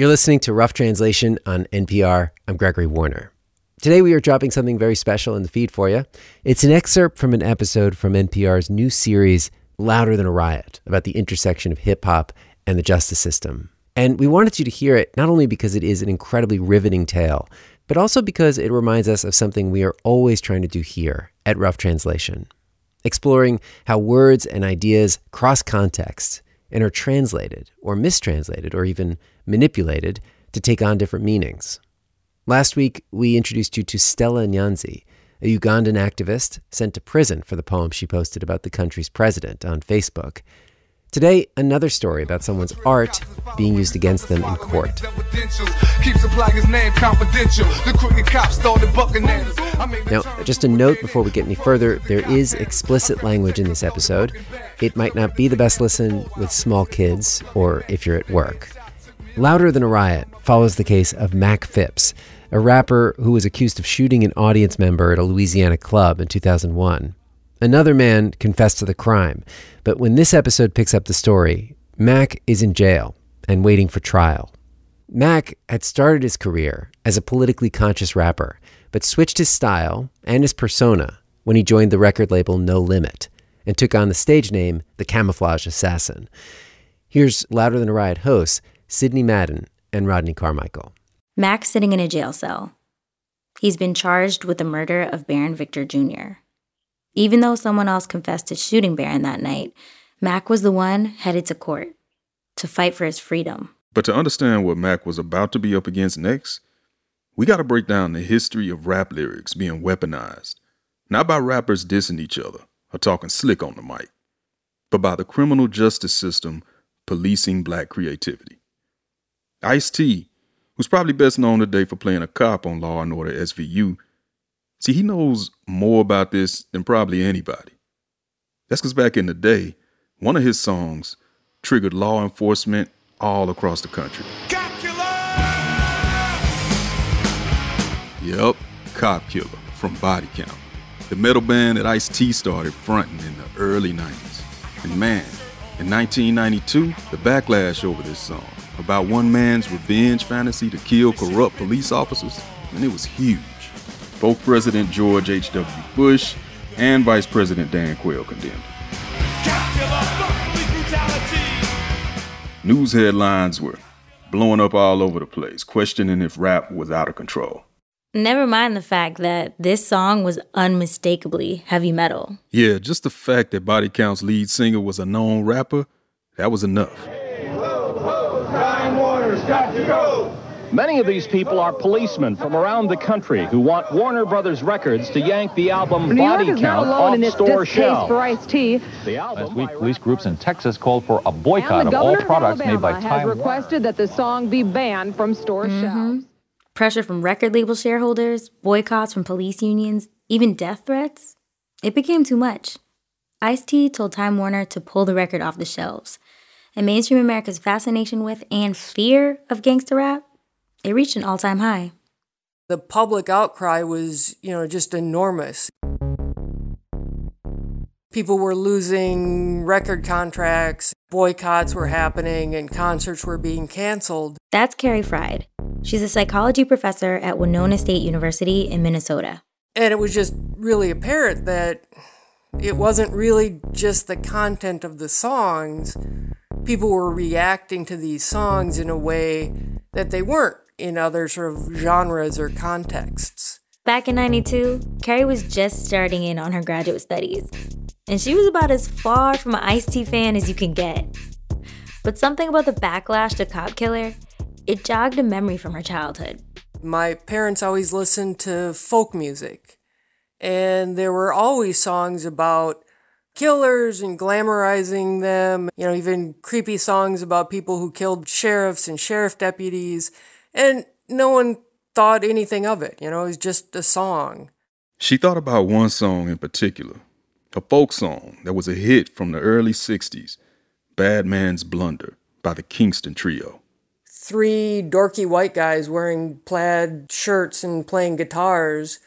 You're listening to Rough Translation on NPR. I'm Gregory Warner. Today we are dropping something very special in the feed for you. It's an excerpt from an episode from NPR's new series, Louder Than a Riot, about the intersection of hip hop and the justice system. And we wanted you to hear it not only because it is an incredibly riveting tale, but also because it reminds us of something we are always trying to do here at Rough Translation exploring how words and ideas cross contexts and are translated or mistranslated or even manipulated to take on different meanings. Last week, we introduced you to Stella Nyanzi, a Ugandan activist sent to prison for the poem she posted about the country's president on Facebook. Today, another story about someone's art being used against them in court. Now, just a note before we get any further there is explicit language in this episode. It might not be the best listen with small kids or if you're at work. Louder Than a Riot follows the case of Mac Phipps, a rapper who was accused of shooting an audience member at a Louisiana club in 2001. Another man confessed to the crime, but when this episode picks up the story, Mac is in jail and waiting for trial. Mac had started his career as a politically conscious rapper, but switched his style and his persona when he joined the record label No Limit and took on the stage name The Camouflage Assassin. Here's Louder Than a Riot hosts Sidney Madden and Rodney Carmichael. Mac's sitting in a jail cell. He's been charged with the murder of Baron Victor Jr. Even though someone else confessed to shooting Baron that night, Mac was the one headed to court to fight for his freedom. But to understand what Mac was about to be up against next, we got to break down the history of rap lyrics being weaponized, not by rappers dissing each other or talking slick on the mic, but by the criminal justice system policing black creativity. Ice T, who's probably best known today for playing a cop on Law and Order SVU, See, he knows more about this than probably anybody. That's because back in the day, one of his songs triggered law enforcement all across the country. Cop Killer! Yep, Cop Killer from Body Count, the metal band that Ice T started fronting in the early 90s. And man, in 1992, the backlash over this song about one man's revenge fantasy to kill corrupt police officers, and it was huge both President George H.W. Bush and Vice President Dan Quayle condemned. News headlines were blowing up all over the place, questioning if rap was out of control. Never mind the fact that this song was unmistakably heavy metal. Yeah, just the fact that Body Count's lead singer was a known rapper, that was enough. Hey, whoa, whoa, Time Warner's got to go. Many of these people are policemen from around the country who want Warner Brothers Records to yank the album New Body York is Count not alone off in its store shelves. For Ice-T. Last week, police groups in Texas called for a boycott of all products made by has Time requested that the song be banned from store mm-hmm. shelves. Pressure from record label shareholders, boycotts from police unions, even death threats. It became too much. Ice-T told Time Warner to pull the record off the shelves. And mainstream America's fascination with and fear of gangster rap it reached an all time high. The public outcry was, you know, just enormous. People were losing record contracts, boycotts were happening, and concerts were being canceled. That's Carrie Fried. She's a psychology professor at Winona State University in Minnesota. And it was just really apparent that it wasn't really just the content of the songs. People were reacting to these songs in a way that they weren't in other sort of genres or contexts. Back in 92, Carrie was just starting in on her graduate studies, and she was about as far from an Ice T fan as you can get. But something about the backlash to Cop Killer, it jogged a memory from her childhood. My parents always listened to folk music, and there were always songs about killers and glamorizing them, you know, even creepy songs about people who killed sheriffs and sheriff deputies. And no one thought anything of it, you know, it was just a song. She thought about one song in particular, a folk song that was a hit from the early 60s, Bad Man's Blunder by the Kingston Trio. Three dorky white guys wearing plaid shirts and playing guitars.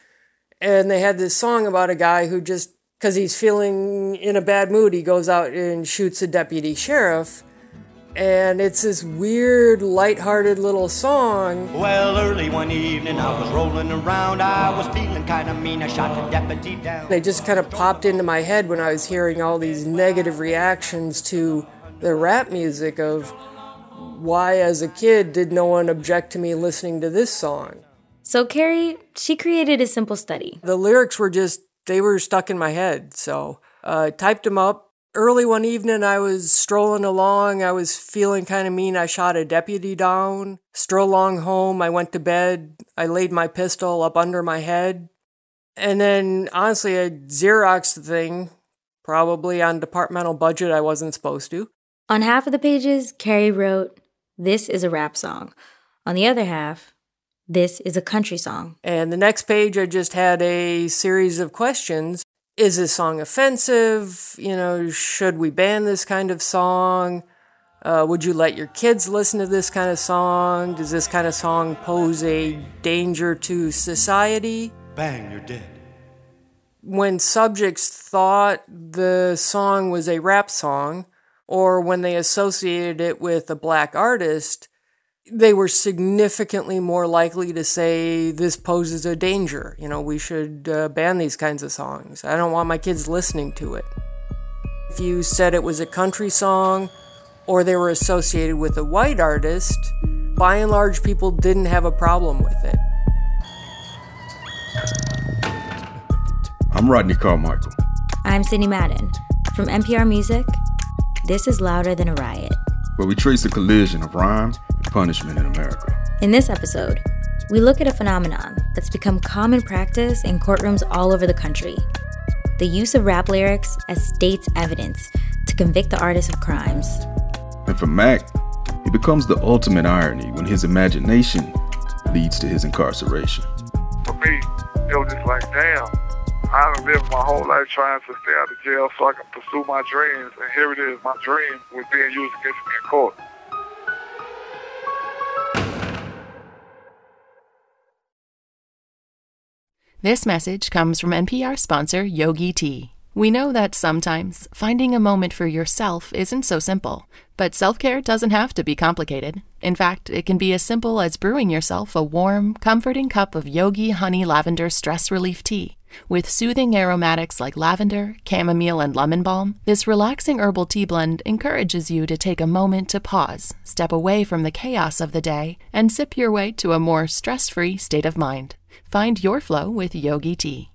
And they had this song about a guy who just, because he's feeling in a bad mood, he goes out and shoots a deputy sheriff. And it's this weird, light-hearted little song. Well, early one evening, I was rolling around. I was feeling kind of mean. I shot the deputy down. They just kind of popped into my head when I was hearing all these negative reactions to the rap music of why, as a kid, did no one object to me listening to this song? So Carrie, she created a simple study. The lyrics were just, they were stuck in my head. So I uh, typed them up. Early one evening, I was strolling along. I was feeling kind of mean. I shot a deputy down. Stroll along home. I went to bed. I laid my pistol up under my head. And then, honestly, I Xeroxed the thing, probably on departmental budget I wasn't supposed to. On half of the pages, Carrie wrote, This is a rap song. On the other half, this is a country song. And the next page, I just had a series of questions. Is this song offensive? You know, should we ban this kind of song? Uh, would you let your kids listen to this kind of song? Does this kind of song pose a danger to society? Bang, you're dead. When subjects thought the song was a rap song, or when they associated it with a black artist, they were significantly more likely to say this poses a danger. You know, we should uh, ban these kinds of songs. I don't want my kids listening to it. If you said it was a country song or they were associated with a white artist, by and large, people didn't have a problem with it. I'm Rodney Carmichael. I'm Sidney Madden. From NPR Music, this is Louder Than a Riot, where we trace the collision of rhyme punishment in America. In this episode, we look at a phenomenon that's become common practice in courtrooms all over the country the use of rap lyrics as state's evidence to convict the artist of crimes. And for Mac, it becomes the ultimate irony when his imagination leads to his incarceration. For me, it was just like, damn, I've lived my whole life trying to stay out of jail so I can pursue my dreams, and here it is, my dream was being used against me in court. This message comes from NPR sponsor Yogi Tea. We know that sometimes finding a moment for yourself isn't so simple, but self care doesn't have to be complicated. In fact, it can be as simple as brewing yourself a warm, comforting cup of Yogi Honey Lavender Stress Relief Tea. With soothing aromatics like lavender, chamomile, and lemon balm, this relaxing herbal tea blend encourages you to take a moment to pause, step away from the chaos of the day, and sip your way to a more stress free state of mind. Find your flow with Yogi Tea.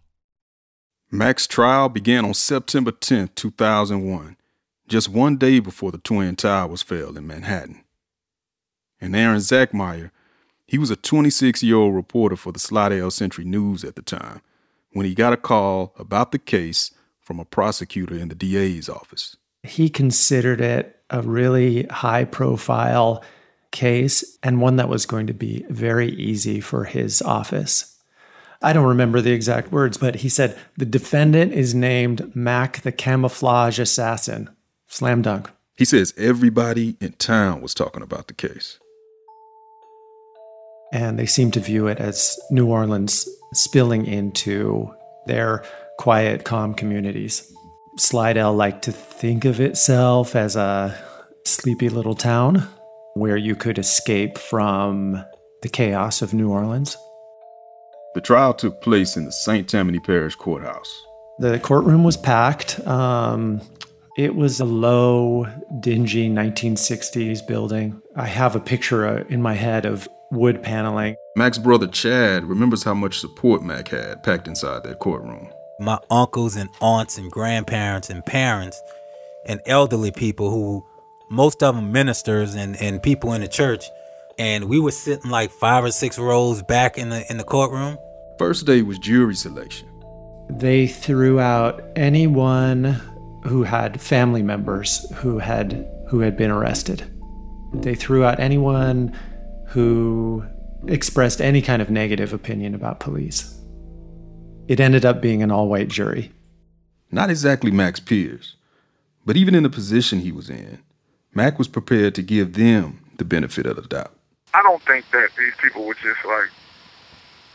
Mac's trial began on September 10, 2001, just one day before the Twin Towers fell in Manhattan. And Aaron Zachmeyer, he was a 26 year old reporter for the Slidell Sentry News at the time when he got a call about the case from a prosecutor in the DA's office. He considered it a really high profile case and one that was going to be very easy for his office. I don't remember the exact words, but he said the defendant is named Mac the camouflage assassin. Slam dunk. He says everybody in town was talking about the case. And they seem to view it as New Orleans spilling into their quiet, calm communities. Slidell liked to think of itself as a sleepy little town where you could escape from the chaos of New Orleans. The trial took place in the St. Tammany Parish Courthouse. The courtroom was packed. Um, it was a low, dingy 1960s building. I have a picture uh, in my head of wood paneling. Mac's brother Chad remembers how much support Mac had packed inside that courtroom. My uncles and aunts and grandparents and parents and elderly people who most of them ministers and, and people in the church. And we were sitting like five or six rows back in the in the courtroom. First day was jury selection. They threw out anyone who had family members who had who had been arrested. They threw out anyone who expressed any kind of negative opinion about police. It ended up being an all white jury. Not exactly Mac's peers, but even in the position he was in, Mac was prepared to give them the benefit of the doubt. I don't think that these people were just like,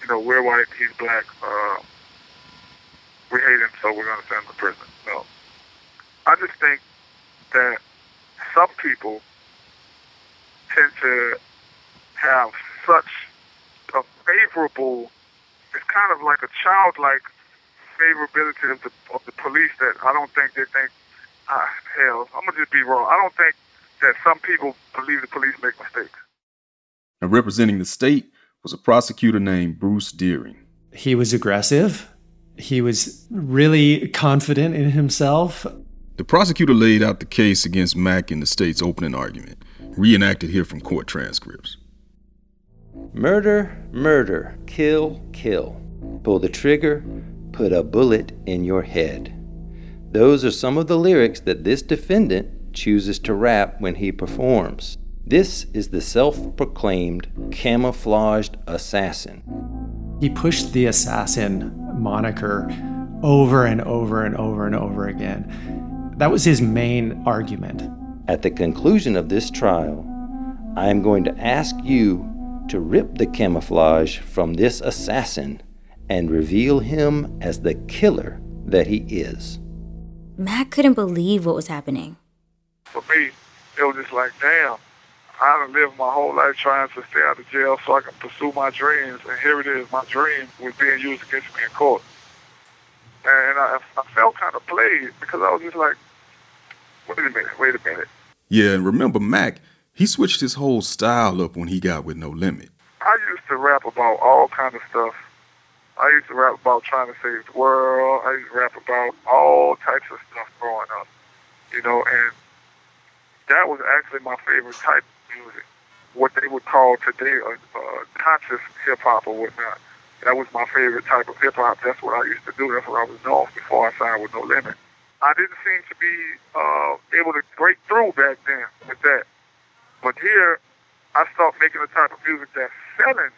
you know, we're white, he's black, uh, we hate him, so we're going to send him to prison. No. I just think that some people tend to have such a favorable, it's kind of like a childlike favorability of the, of the police that I don't think they think, ah, hell, I'm going to just be wrong. I don't think that some people believe the police make mistakes. And representing the state was a prosecutor named Bruce Deering. He was aggressive. He was really confident in himself. The prosecutor laid out the case against Mac in the state's opening argument, reenacted here from court transcripts. Murder, murder, kill, kill. Pull the trigger, put a bullet in your head. Those are some of the lyrics that this defendant chooses to rap when he performs. This is the self proclaimed camouflaged assassin. He pushed the assassin moniker over and over and over and over again. That was his main argument. At the conclusion of this trial, I am going to ask you to rip the camouflage from this assassin and reveal him as the killer that he is. Mac couldn't believe what was happening. For me, it was just like, damn, I have lived my whole life trying to stay out of jail so I can pursue my dreams, and here it is, my dream was being used against me in court. And I, I felt kind of played because I was just like, wait a minute, wait a minute. Yeah, and remember, Mac, he switched his whole style up when he got with No Limit. I used to rap about all kind of stuff. I used to rap about trying to save the world. I used to rap about all types of stuff growing up, you know, and that was actually my favorite type of music, what they would call today a, a conscious hip hop or whatnot. That was my favorite type of hip hop. That's what I used to do. That's what I was known before I signed with No Limit. I didn't seem to be uh, able to break through back then with that. But here, I start making the type of music that's selling.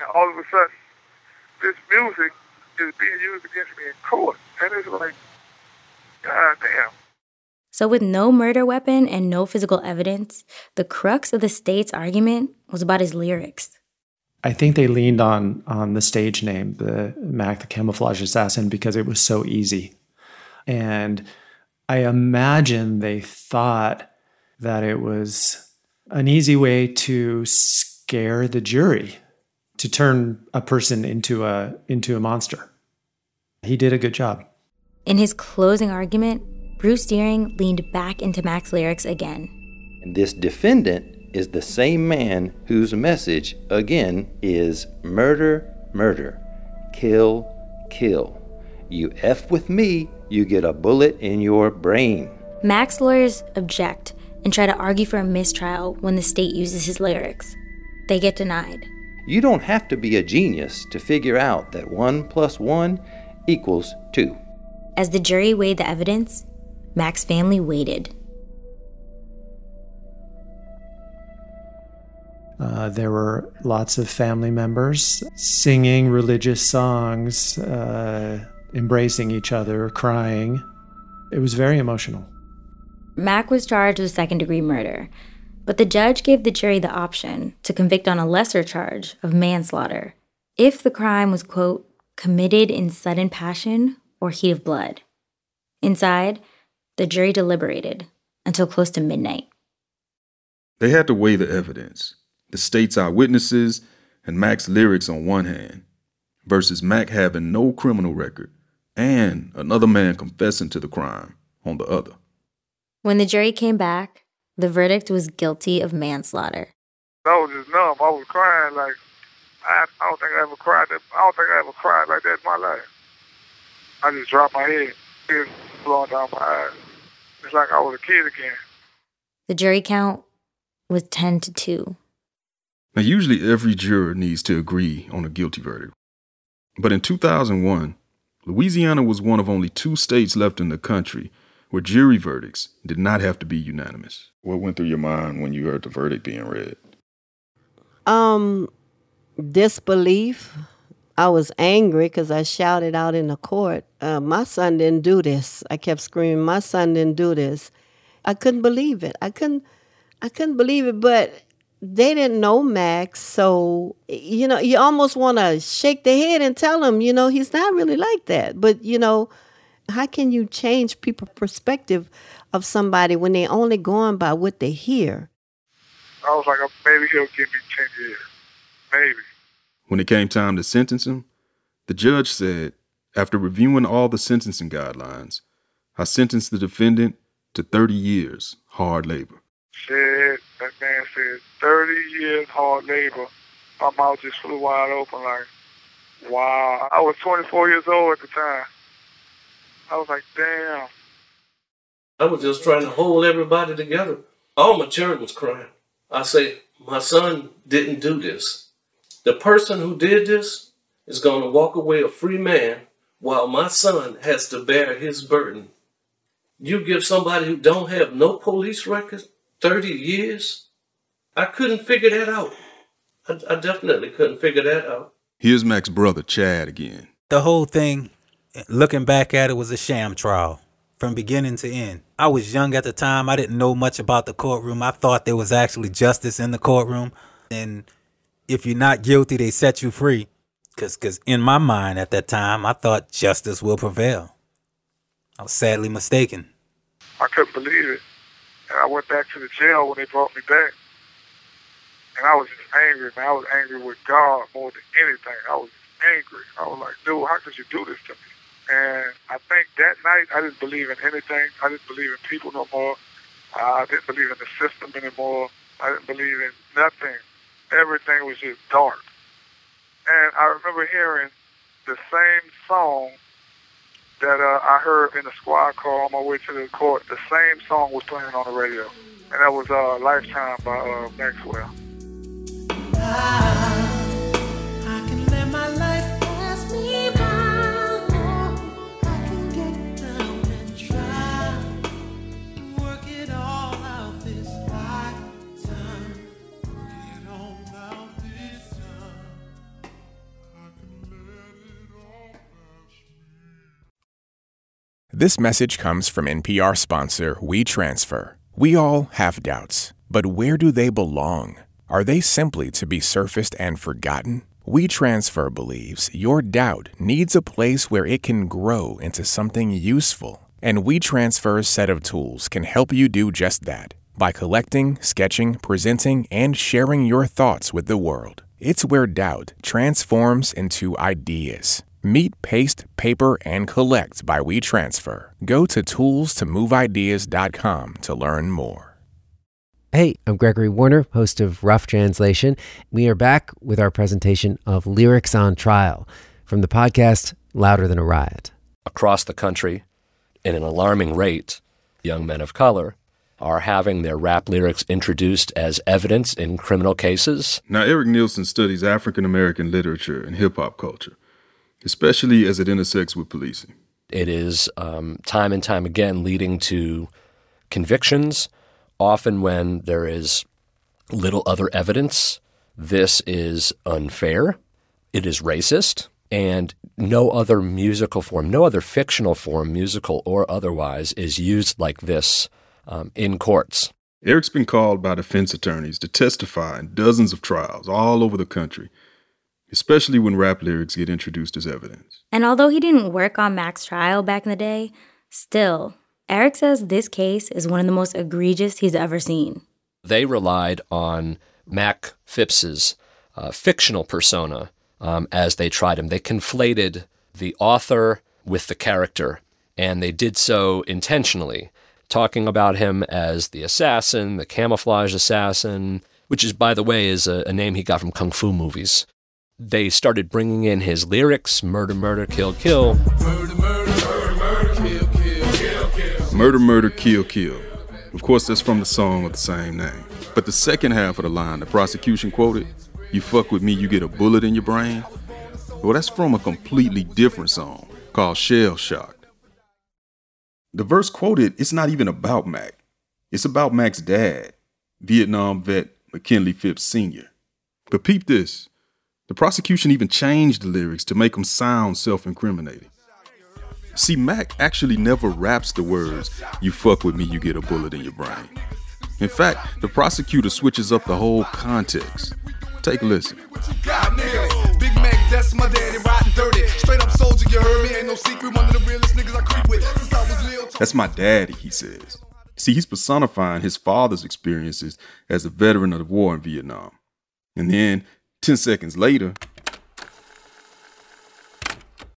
And all of a sudden, this music is being used against me in court. And it's like, God damn. So, with no murder weapon and no physical evidence, the crux of the state's argument was about his lyrics. I think they leaned on on the stage name, the Mac the Camouflage Assassin, because it was so easy. And I imagine they thought that it was an easy way to scare the jury, to turn a person into a into a monster. He did a good job. In his closing argument, Bruce Deering leaned back into Mac's lyrics again. And this defendant is the same man whose message, again, is murder, murder, kill, kill. You F with me, you get a bullet in your brain. Mac's lawyers object and try to argue for a mistrial when the state uses his lyrics. They get denied. You don't have to be a genius to figure out that 1 plus 1 equals 2. As the jury weighed the evidence, Mac's family waited. Uh, there were lots of family members singing religious songs, uh, embracing each other, crying. It was very emotional. Mac was charged with second degree murder, but the judge gave the jury the option to convict on a lesser charge of manslaughter if the crime was, quote, committed in sudden passion or heat of blood. Inside, the jury deliberated until close to midnight. They had to weigh the evidence the state's eyewitnesses and Mac's lyrics on one hand, versus Mac having no criminal record and another man confessing to the crime on the other. When the jury came back, the verdict was guilty of manslaughter. I was just numb. I was crying like I, I don't think I ever cried. That, I don't think I ever cried like that in my life. I just dropped my head, tears flowing down my eyes. It's like I was a kid again. The jury count was ten to two. Now, usually every juror needs to agree on a guilty verdict. But in 2001, Louisiana was one of only two states left in the country where jury verdicts did not have to be unanimous. What went through your mind when you heard the verdict being read? Um, disbelief. I was angry because I shouted out in the court, uh, My son didn't do this. I kept screaming, My son didn't do this. I couldn't believe it. I couldn't. I couldn't believe it, but they didn't know Mac, so you know, you almost want to shake the head and tell them, you know, he's not really like that. But you know, how can you change people's perspective of somebody when they're only going by what they hear? I was like, maybe he'll give me 10 years. Maybe. When it came time to sentence him, the judge said, after reviewing all the sentencing guidelines, I sentenced the defendant to 30 years hard labor. Shit, that man said 30 years hard labor. My mouth just flew wide open like, wow. I was 24 years old at the time. I was like, damn. I was just trying to hold everybody together. All my children was crying. I say, my son didn't do this. The person who did this is going to walk away a free man while my son has to bear his burden. You give somebody who don't have no police record 30 years? I couldn't figure that out. I, I definitely couldn't figure that out. Here's Mac's brother, Chad, again. The whole thing, looking back at it, was a sham trial from beginning to end. I was young at the time. I didn't know much about the courtroom. I thought there was actually justice in the courtroom. And if you're not guilty, they set you free. Because cause in my mind at that time, I thought justice will prevail. I was sadly mistaken. I couldn't believe it. And I went back to the jail when they brought me back. And I was just angry, man. I was angry with God more than anything. I was angry. I was like, dude, how could you do this to me? And I think that night I didn't believe in anything. I didn't believe in people no more. I didn't believe in the system anymore. I didn't believe in nothing. Everything was just dark. And I remember hearing the same song that uh, I heard in the squad car on my way to the court. The same song was playing on the radio, and that was uh, "Lifetime" by uh, Maxwell. This message comes from NPR sponsor WeTransfer. We all have doubts, but where do they belong? Are they simply to be surfaced and forgotten? WeTransfer believes your doubt needs a place where it can grow into something useful. And WeTransfer's set of tools can help you do just that by collecting, sketching, presenting, and sharing your thoughts with the world. It's where doubt transforms into ideas. Meet, paste, paper, and collect by WeTransfer. Go to toolstomoveideas.com to learn more. Hey, I'm Gregory Warner, host of Rough Translation. We are back with our presentation of Lyrics on Trial from the podcast Louder Than a Riot. Across the country, at an alarming rate, young men of color are having their rap lyrics introduced as evidence in criminal cases. Now, Erik Nielson studies African American literature and hip hop culture, especially as it intersects with policing. It is um, time and time again leading to convictions often when there is little other evidence, this is unfair, it is racist, and no other musical form, no other fictional form, musical or otherwise, is used like this um, in courts. Erik's been called by defense attorneys to testify in dozens of trials all over the country, especially when rap lyrics get introduced as evidence. And although he didn't work on Mac's trial back in the day, still, Erik says this case is one of the most egregious he's ever seen. They relied on Mac Phipps's uh, fictional persona um, as they tried him. They conflated the author with the character, and they did so intentionally, talking about him as the assassin, the camouflage assassin, which is, by the way, is a, a name he got from kung fu movies. They started bringing in his lyrics, murder, murder, kill, kill. Murder, murder, Murder, murder, kill, kill. Of course, that's from the song of the same name. But the second half of the line, the prosecution quoted, You fuck with me, you get a bullet in your brain. Well, that's from a completely different song called Shell Shocked. The verse quoted, it's not even about Mac. It's about Mac's dad, Vietnam vet McKinley Phipps Sr. But peep this the prosecution even changed the lyrics to make them sound self incriminating. See, Mac actually never raps the words, You fuck with me, you get a bullet in your brain. In fact, the prosecutor switches up the whole context. Take a listen. Big Mac, that's my daddy, riding dirty. Straight up soldier, you heard me, ain't no secret, one of the realest niggas I creep with since I was little. That's my daddy, he says. See, he's personifying his father's experiences as a veteran of the war in Vietnam. And then, 10 seconds later,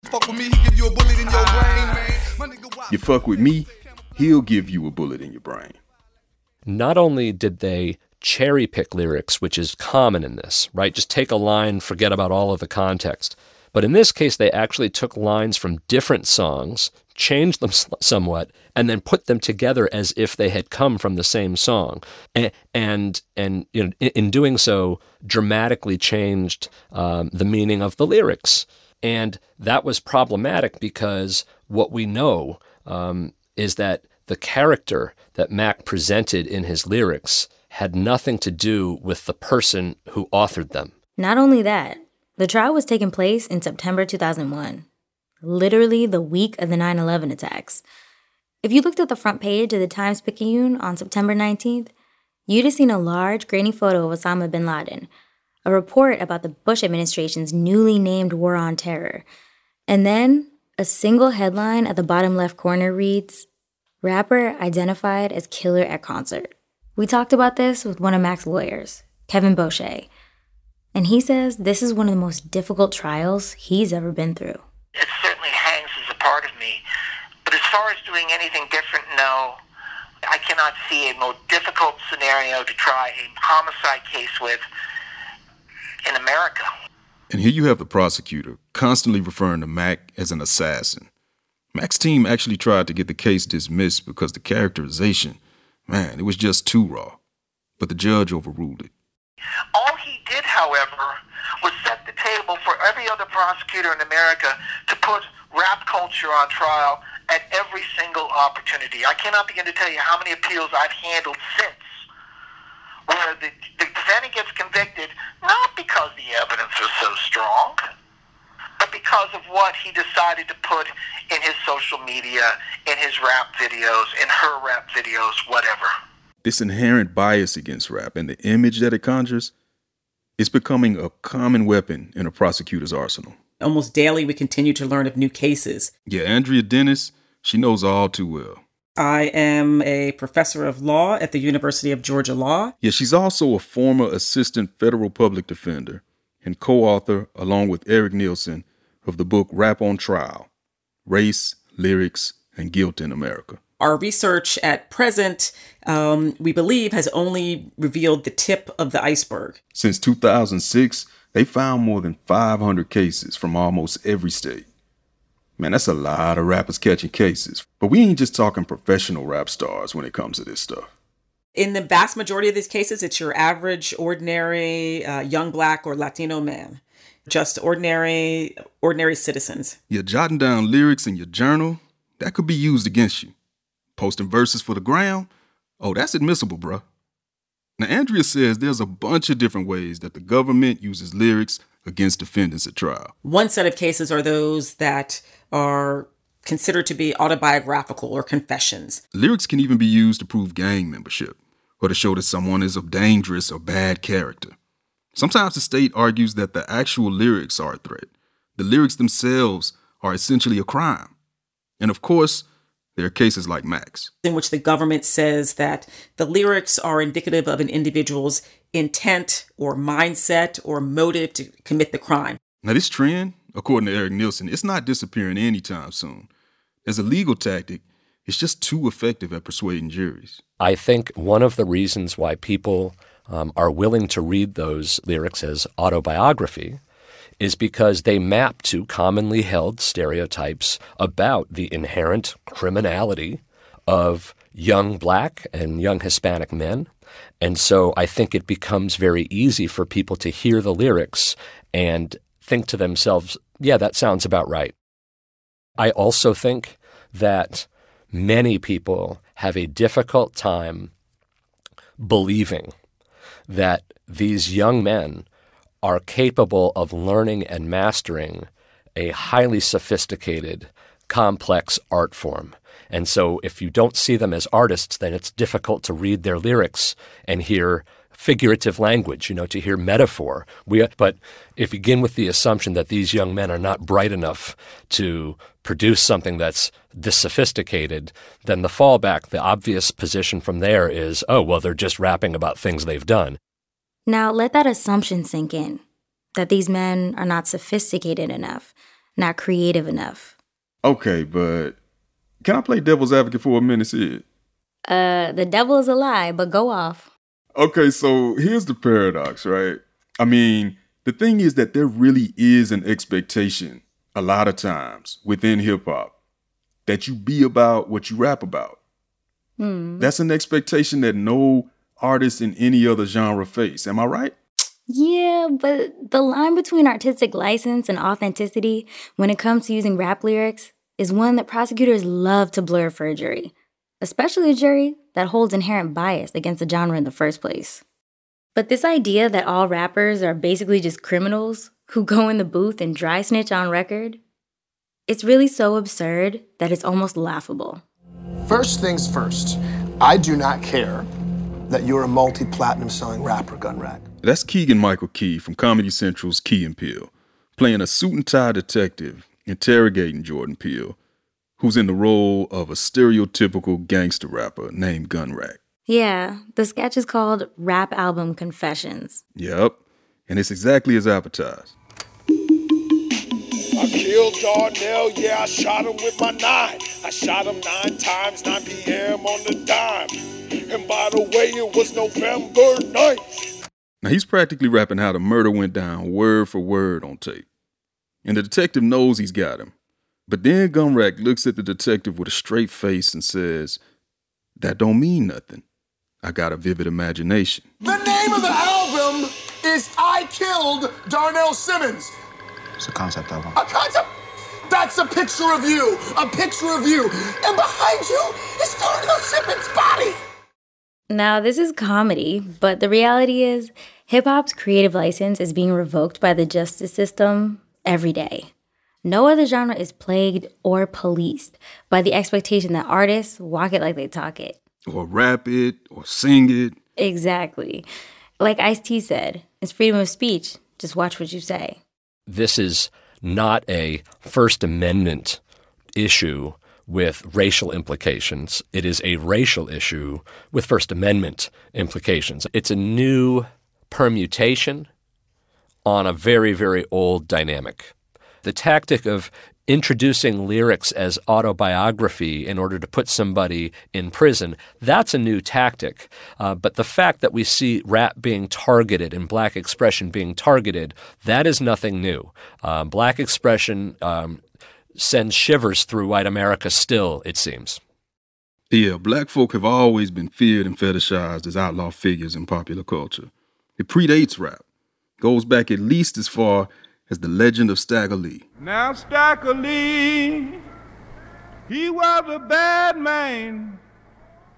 Fuck with me, he give you a bullet in your brain, man. Nigga, you fuck with me, he'll give you a bullet in your brain. Not only did they cherry pick lyrics, which is common in this, right? Just take a line, forget about all of the context. But in this case, they actually took lines from different songs, changed them somewhat, and then put them together as if they had come from the same song, and and, and you know, in, in doing so, dramatically changed um, the meaning of the lyrics. And that was problematic because what we know um, is that the character that Mac presented in his lyrics had nothing to do with the person who authored them. Not only that, the trial was taking place in September 2001, literally the week of the 9 11 attacks. If you looked at the front page of the Times Picayune on September 19th, you'd have seen a large, grainy photo of Osama bin Laden, a report about the Bush administration's newly named war on terror. And then a single headline at the bottom left corner reads Rapper identified as killer at concert. We talked about this with one of Mac's lawyers, Kevin Boshe, and he says this is one of the most difficult trials he's ever been through. It certainly hangs as a part of me. But as far as doing anything different, no. I cannot see a more difficult scenario to try a homicide case with in America. And here you have the prosecutor constantly referring to Mac as an assassin. Mac's team actually tried to get the case dismissed because the characterization, man, it was just too raw. But the judge overruled it. All he did, however, was set the table for every other prosecutor in America to put rap culture on trial at every single opportunity. I cannot begin to tell you how many appeals I've handled since where the, the defendant gets convicted not because the evidence was so strong, but because of what he decided to put in his social media, in his rap videos, in her rap videos, whatever. This inherent bias against rap and the image that it conjures is becoming a common weapon in a prosecutor's arsenal. Almost daily, we continue to learn of new cases. Yeah, Andrea Dennis, she knows all too well. I am a professor of law at the University of Georgia Law. Yeah, she's also a former assistant federal public defender and co author, along with Erik Nielson, of the book Rap on Trial Race, Lyrics, and Guilt in America. Our research at present, um, we believe, has only revealed the tip of the iceberg. Since 2006, they found more than 500 cases from almost every state. Man, that's a lot of rappers catching cases. But we ain't just talking professional rap stars when it comes to this stuff. In the vast majority of these cases, it's your average, ordinary, uh, young black or Latino man. Just ordinary, ordinary citizens. You're jotting down lyrics in your journal, that could be used against you. Posting verses for the gram, oh, that's admissible, bruh. Now, Andrea says there's a bunch of different ways that the government uses lyrics against defendants at trial. One set of cases are those that are considered to be autobiographical or confessions. Lyrics can even be used to prove gang membership or to show that someone is of dangerous or bad character. Sometimes the state argues that the actual lyrics are a threat. The lyrics themselves are essentially a crime. And of course, there are cases like Mac's, in which the government says that the lyrics are indicative of an individual's intent or mindset or motive to commit the crime. Now, this trend, according to Erik Nielson, it's not disappearing anytime soon. As a legal tactic, it's just too effective at persuading juries. I think one of the reasons why people um, are willing to read those lyrics as autobiography is because they map to commonly held stereotypes about the inherent criminality of young black and young Hispanic men. And so I think it becomes very easy for people to hear the lyrics and think to themselves, yeah, that sounds about right. I also think that many people have a difficult time believing that these young men are capable of learning and mastering a highly sophisticated, complex art form. And so if you don't see them as artists, then it's difficult to read their lyrics and hear figurative language, you know, to hear metaphor. We, but if you begin with the assumption that these young men are not bright enough to produce something that's this sophisticated, then the fallback, the obvious position from there is, oh, well, they're just rapping about things they've done. Now, let that assumption sink in that these men are not sophisticated enough, not creative enough. Okay, but can I play devil's advocate for a minute, Sid? Uh, the devil is a lie, but go off. Okay, so here's the paradox, right? I mean, the thing is that there really is an expectation a lot of times within hip hop that you be about what you rap about. Hmm. That's an expectation that no artist in any other genre face. Am I right? Yeah, but the line between artistic license and authenticity when it comes to using rap lyrics is one that prosecutors love to blur for a jury, especially a jury that holds inherent bias against the genre in the first place. But this idea that all rappers are basically just criminals who go in the booth and dry snitch on record, it's really so absurd that it's almost laughable. First things first, I do not care that you're a multi platinum selling rapper, Gunrag. That's Keegan Michael Key from Comedy Central's Key and Peele, playing a suit and tie detective interrogating Jordan Peele, who's in the role of a stereotypical gangster rapper named Gunrag. Yeah, the sketch is called Rap Album Confessions. Yep, and it's exactly as advertised. I killed Darnell, yeah, I shot him with my nine. I shot him nine times, 9 p.m. on the dime. And by the way, it was November 9th. Now he's practically rapping how the murder went down word for word on tape. And the detective knows he's got him. But then Gunrag looks at the detective with a straight face and says, That don't mean nothing. I got a vivid imagination. The name of the album is I Killed Darnell Simmons. It's a concept album. A concept? That's a picture of you. A picture of you. And behind you is Darnell Simmons' body. Now, this is comedy, but the reality is hip hop's creative license is being revoked by the justice system every day. No other genre is plagued or policed by the expectation that artists walk it like they talk it. Or rap it, or sing it. Exactly. Like Ice T said, it's freedom of speech. Just watch what you say. This is not a First Amendment issue with racial implications. It is a racial issue with First Amendment implications. It's a new permutation on a very, very old dynamic. The tactic of introducing lyrics as autobiography in order to put somebody in prison, that's a new tactic. Uh, but the fact that we see rap being targeted and black expression being targeted, that is nothing new. Uh, black expression um, sends shivers through white America still, it seems. Yeah, black folk have always been feared and fetishized as outlaw figures in popular culture. It predates rap, goes back at least as far as the legend of Stagger Lee. Now Stagger Lee, he was a bad man.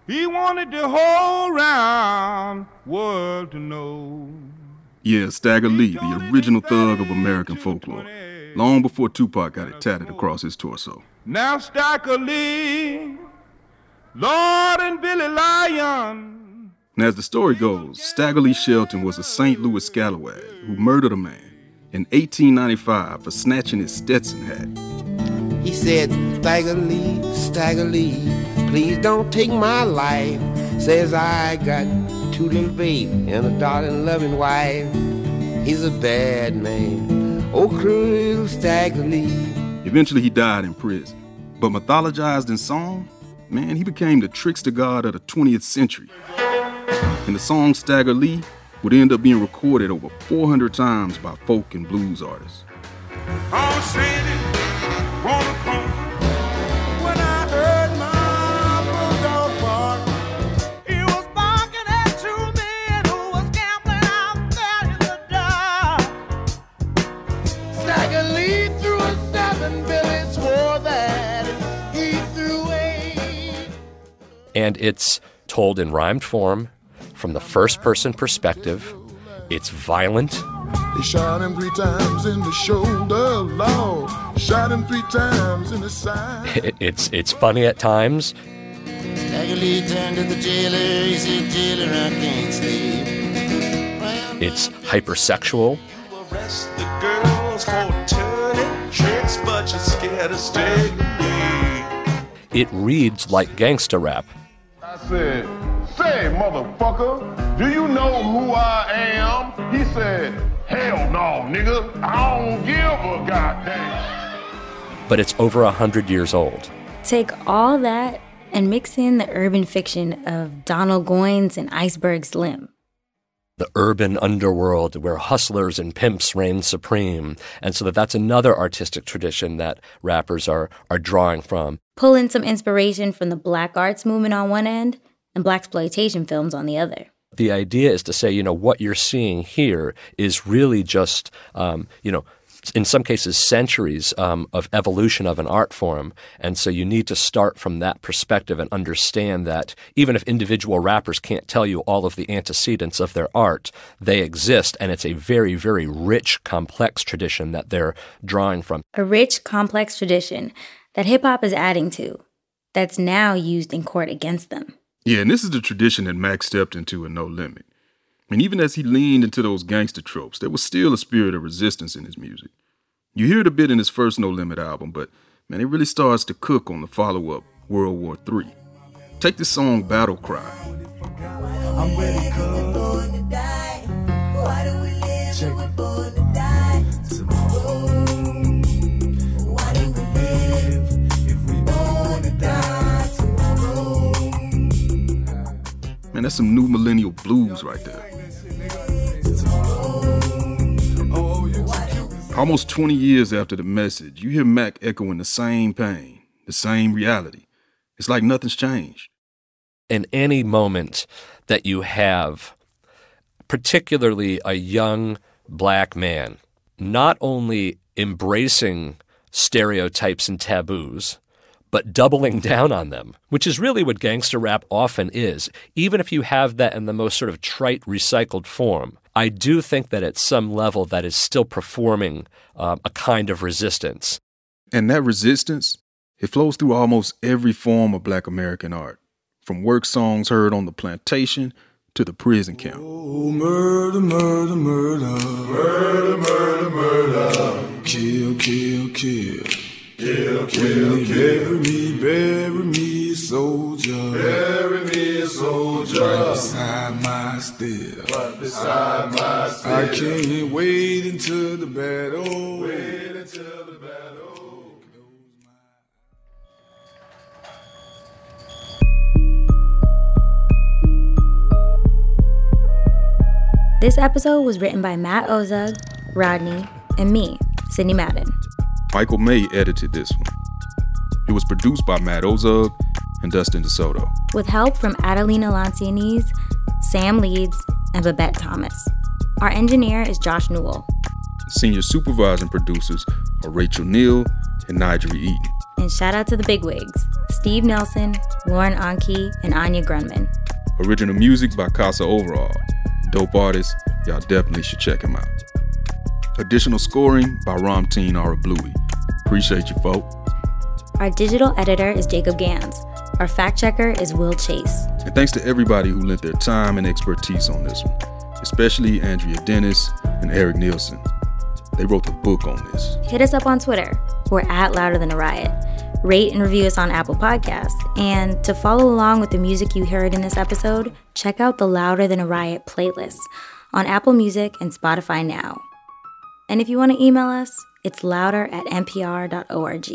He wanted the whole round world to know. Yeah, Stagger Lee, the original thug of American folklore, long before Tupac got it tatted across his torso. Now Stagger Lee, Lord and Billy Lyon. And as the story goes, Stagger Lee Shelton was a St. Louis scalawag who murdered a man in 1895 for snatching his Stetson hat. He said, Stagger Lee, Stagger Lee, please don't take my life. Says I got two little babies and a darling loving wife. He's a bad man, oh cruel Stagger Lee. Eventually he died in prison. But mythologized in song, man, he became the trickster god of the 20th century. And the song Stagger Lee would end up being recorded over 400 times by folk and blues artists. And it's told in rhymed form from the first person perspective. It's violent. They shot him three times in the shoulder, Lord. Shot him three times in the side. It's it's funny at times. Stagger turned to the jailer. He said, Jailer, I can't sleep. It's hypersexual. Arrest the girls for turning tricks, but you're scared to stay me. It reads like gangsta rap. I said, say, motherfucker, do you know who I am? He said, hell no, nigga. I don't give a goddamn. but it's over a hundred years old. Take all that and mix in the urban fiction of Donald Goines and Iceberg Slim. The urban underworld where hustlers and pimps reign supreme. And so that that's another artistic tradition that rappers are, are drawing from. Pull in some inspiration from the black arts movement on one end and blaxploitation films on the other. The idea is to say, you know, what you're seeing here is really just, um, you know, in some cases, centuries um, of evolution of an art form. And so you need to start from that perspective and understand that even if individual rappers can't tell you all of the antecedents of their art, they exist. And it's a very, very rich, complex tradition that they're drawing from. A rich, complex tradition that hip hop is adding to that's now used in court against them. Yeah, and this is the tradition that Mac stepped into in No Limit. And even as he leaned into those gangster tropes, there was still a spirit of resistance in his music. You hear it a bit in his first No Limit album, but man, it really starts to cook on the follow up, World War III. Take the song Battle Cry. I'm ready, cuz. Why do we live Check when we're born to die? Tomorrow. Why do we live if we born to die tomorrow? Man, that's some new millennial blues right there. Almost 20 years after the message, you hear Mac echoing the same pain, the same reality. It's like nothing's changed. in any moment that you have, particularly a young black man, not only embracing stereotypes and taboos, but doubling down on them, which is really what gangster rap often is. Even if you have that in the most sort of trite, recycled form, I do think that at some level that is still performing um, a kind of resistance. And that resistance, it flows through almost every form of black American art, from work songs heard on the plantation to the prison camp. Oh, murder, murder, murder. Murder, murder, murder. Kill, kill, kill. Kill, kill, when they bury me, bury me, soldier. Bury me, soldier. Right beside my steel. Right beside my steel. I can't wait until the battle. Wait until the battle. This episode was written by Matt Ozug, Rodney, and me, Sidney Madden. Michael May edited this one. It was produced by Matt Ozug and Dustin DeSoto. with help from Adelina Lancianese, Sam Leeds, and Babette Thomas. Our engineer is Josh Newell, Senior supervising producers are Rachel Neal and Nigel Eaton. and shout out to the bigwigs Steve Nelson, Lauren Onkey, and Anya Grundmann. Original music by Kassa Overall. Dope artist, y'all definitely should check him out. Additional scoring by Ramtin Arablouei. Appreciate you, folk. Our digital editor is Jacob Gans. Our fact checker is Will Chase. And thanks to everybody who lent their time and expertise on this one, especially Andrea Dennis and Erik Nielson. They wrote the book on this. Hit us up on Twitter. We're at Louder Than a Riot. Rate and review us on Apple Podcasts. And to follow along with the music you heard in this episode, check out the Louder Than a Riot playlist on Apple Music and Spotify now. And if you want to email us, it's louder at npr.org.